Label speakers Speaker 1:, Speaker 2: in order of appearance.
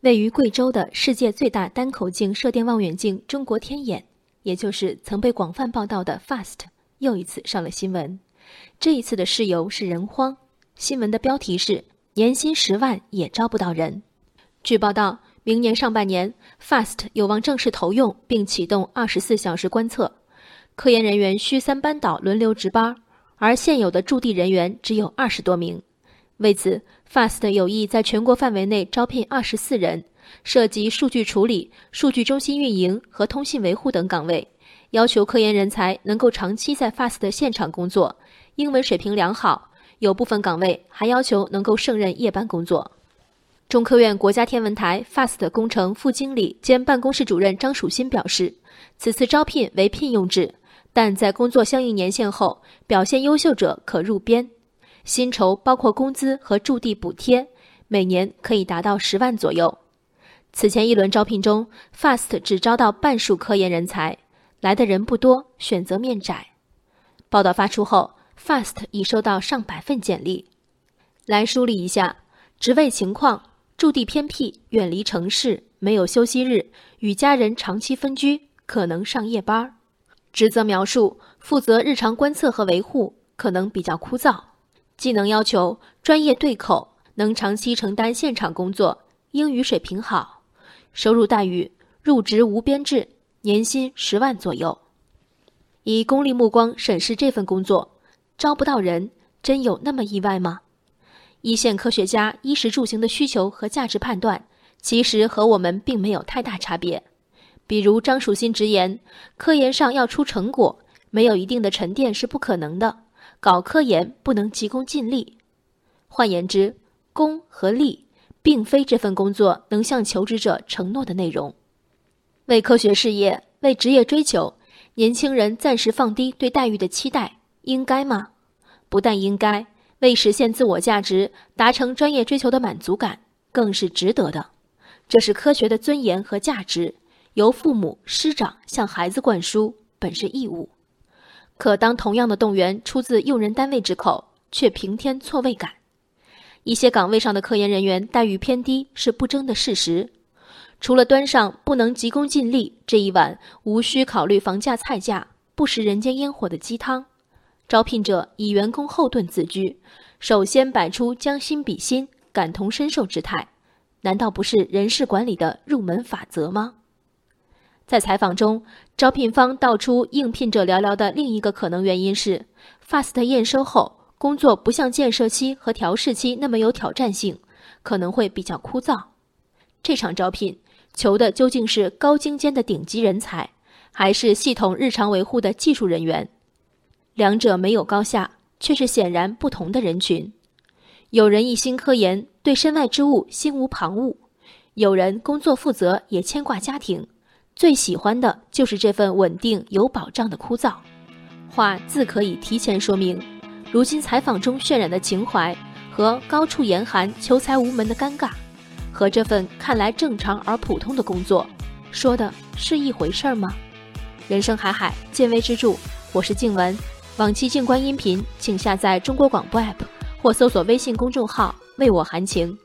Speaker 1: 位于贵州的世界最大单口径射电望远镜“中国天眼”，也就是曾被广泛报道的 FAST，又一次上了新闻。这一次的事由是人荒。新闻的标题是“年薪十万也招不到人”。据报道，明年上半年，FAST 有望正式投用并启动二十四小时观测，科研人员需三班倒轮流值班，而现有的驻地人员只有二十多名。为此，FAST 有意在全国范围内招聘二十四人，涉及数据处理、数据中心运营和通信维护等岗位，要求科研人才能够长期在 FAST 现场工作，英文水平良好，有部分岗位还要求能够胜任夜班工作。中科院国家天文台 FAST 工程副经理兼办公室主任张曙新表示，此次招聘为聘用制，但在工作相应年限后，表现优秀者可入编。薪酬包括工资和驻地补贴，每年可以达到十万左右。此前一轮招聘中，FAST 只招到半数科研人才，来的人不多，选择面窄。报道发出后，FAST 已收到上百份简历。来梳理一下职位情况：驻地偏僻，远离城市，没有休息日，与家人长期分居，可能上夜班。职责描述：负责日常观测和维护，可能比较枯燥。技能要求专业对口，能长期承担现场工作，英语水平好。收入待遇入职无编制，年薪十万左右。以功利目光审视这份工作，招不到人，真有那么意外吗？一线科学家衣食住行的需求和价值判断，其实和我们并没有太大差别。比如张曙新直言，科研上要出成果，没有一定的沉淀是不可能的。搞科研不能急功近利，换言之，功和利并非这份工作能向求职者承诺的内容。为科学事业、为职业追求，年轻人暂时放低对待遇的期待，应该吗？不但应该，为实现自我价值、达成专业追求的满足感，更是值得的。这是科学的尊严和价值，由父母师长向孩子灌输，本是义务。可当同样的动员出自用人单位之口，却平添错位感。一些岗位上的科研人员待遇偏低是不争的事实。除了端上不能急功近利这一碗无需考虑房价菜价、不食人间烟火的鸡汤，招聘者以员工后盾自居，首先摆出将心比心、感同身受之态，难道不是人事管理的入门法则吗？在采访中，招聘方道出应聘者寥寥的另一个可能原因是，FAST 验收后工作不像建设期和调试期那么有挑战性，可能会比较枯燥。这场招聘求的究竟是高精尖的顶级人才，还是系统日常维护的技术人员？两者没有高下，却是显然不同的人群。有人一心科研，对身外之物心无旁骛；有人工作负责，也牵挂家庭。最喜欢的就是这份稳定有保障的枯燥，话自可以提前说明。如今采访中渲染的情怀和高处严寒、求财无门的尴尬，和这份看来正常而普通的工作，说的是一回事儿吗？人生海海，见微知著。我是静文，往期静观音频，请下载中国广播 APP 或搜索微信公众号“为我含情”。